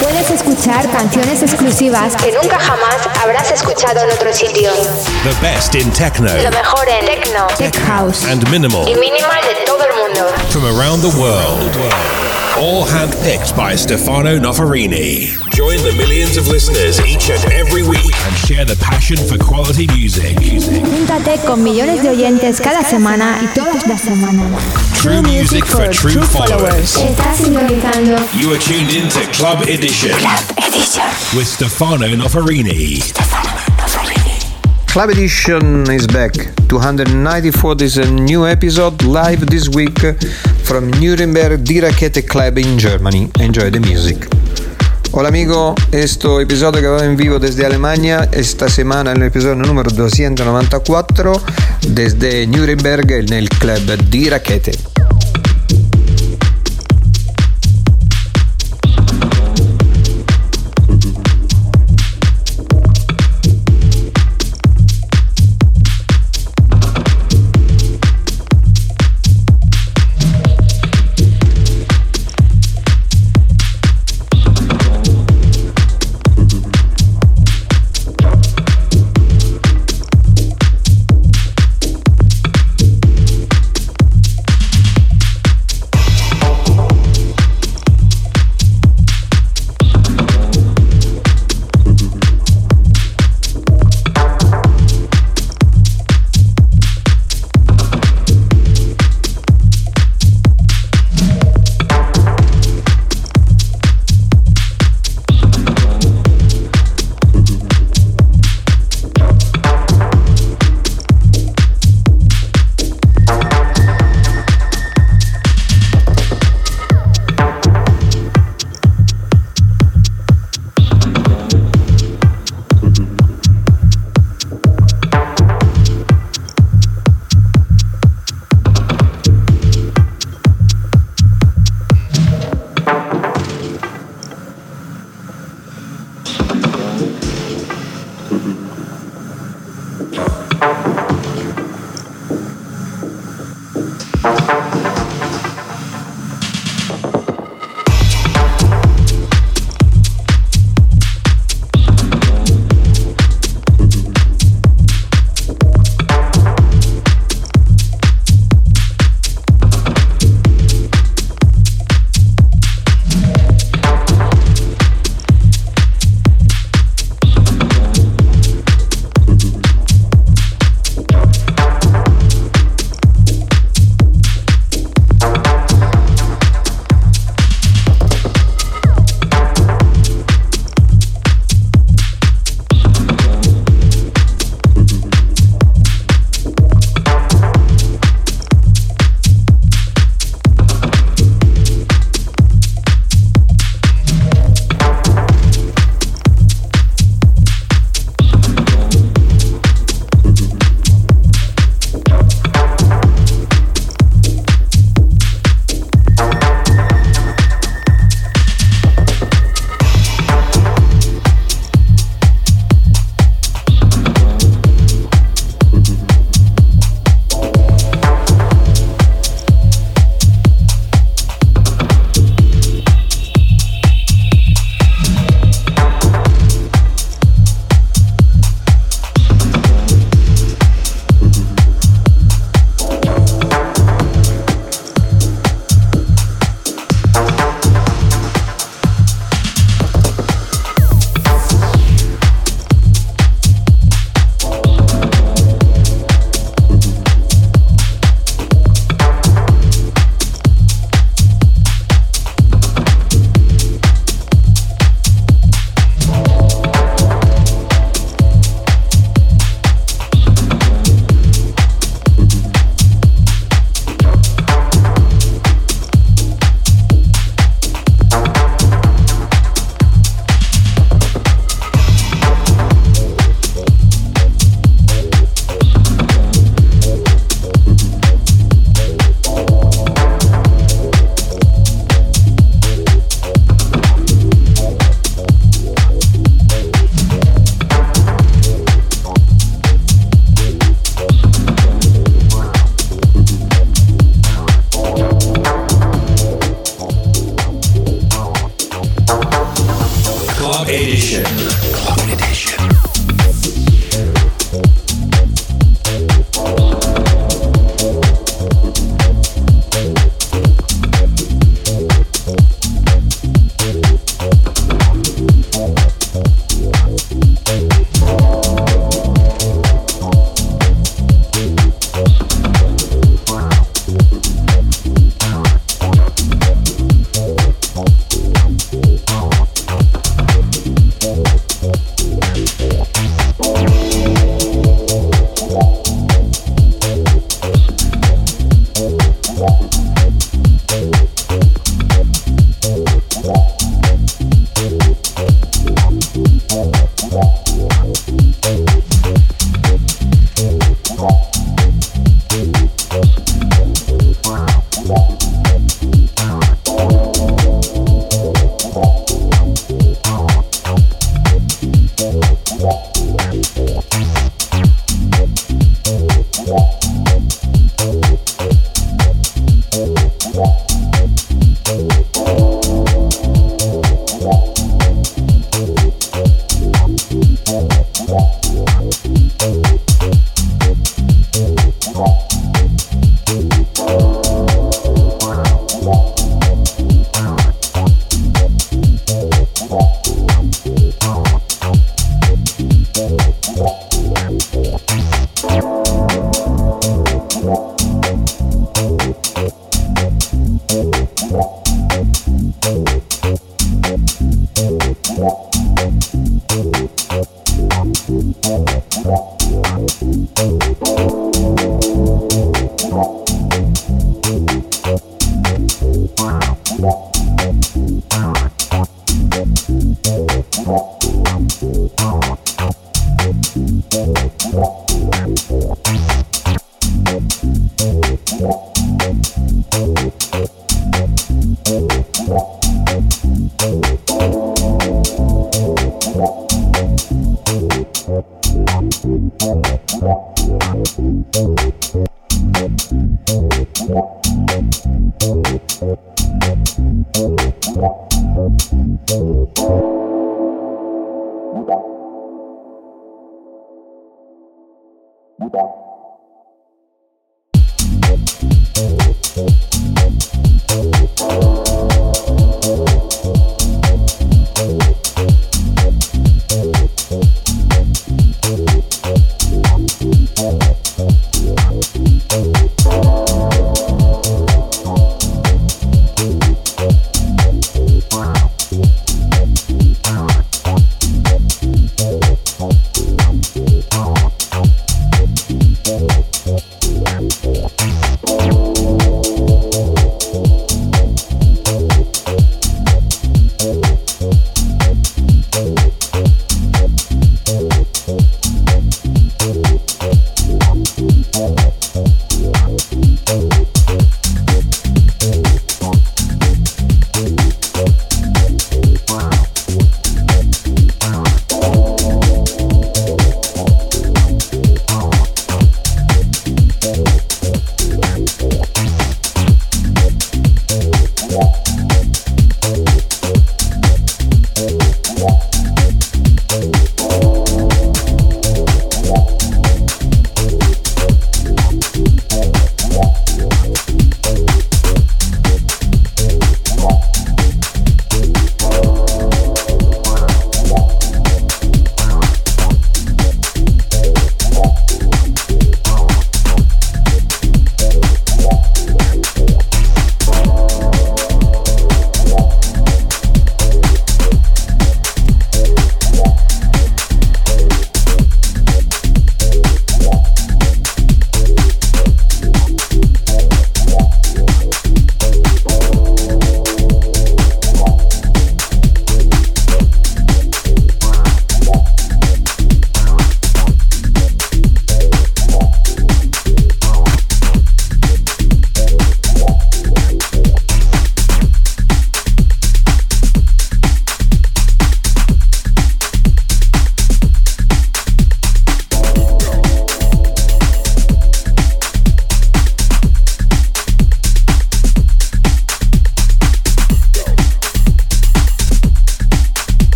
Puedes escuchar canciones exclusivas que nunca jamás habrás escuchado en otro sitio. The best in techno Lo mejor en techno, tech house and minimal y minimal de todo el mundo. from around the world. All handpicked by Stefano Noferini. Join the millions of listeners each and every week and share the passion for quality music. Júntate con millones de oyentes cada semana y todas las semanas. True music for true followers. Estás sintonizando You are tuned in to Club Edition Edition. with Stefano Noferini. Club Edition is back. 294 is a new episode live this week from Nuremberg Die Rakete Club in Germany. Enjoy the music. Hola amigo, esto episodio que va en vivo desde Alemania, esta semana el episodio número 294 desde Nuremberg en el club Die Rakete.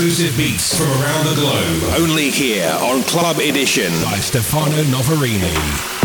Exclusive beats from around the globe. Only here on Club Edition by Stefano Noferini.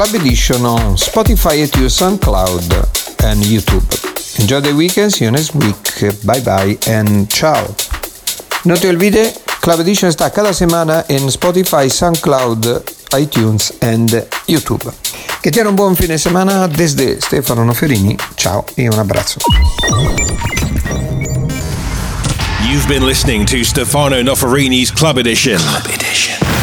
Club Edition on Spotify, iTunes, SoundCloud, and YouTube. Enjoy the weekend, see you next week. Bye bye and ciao. No te olvides, Club Edition está cada semana en Spotify, SoundCloud, iTunes and YouTube. Que tiene un buon fine semana desde Stefano Noferini. Ciao e un abbraccio. You've been listening to Stefano Noferini's Club Edition. Club Edition.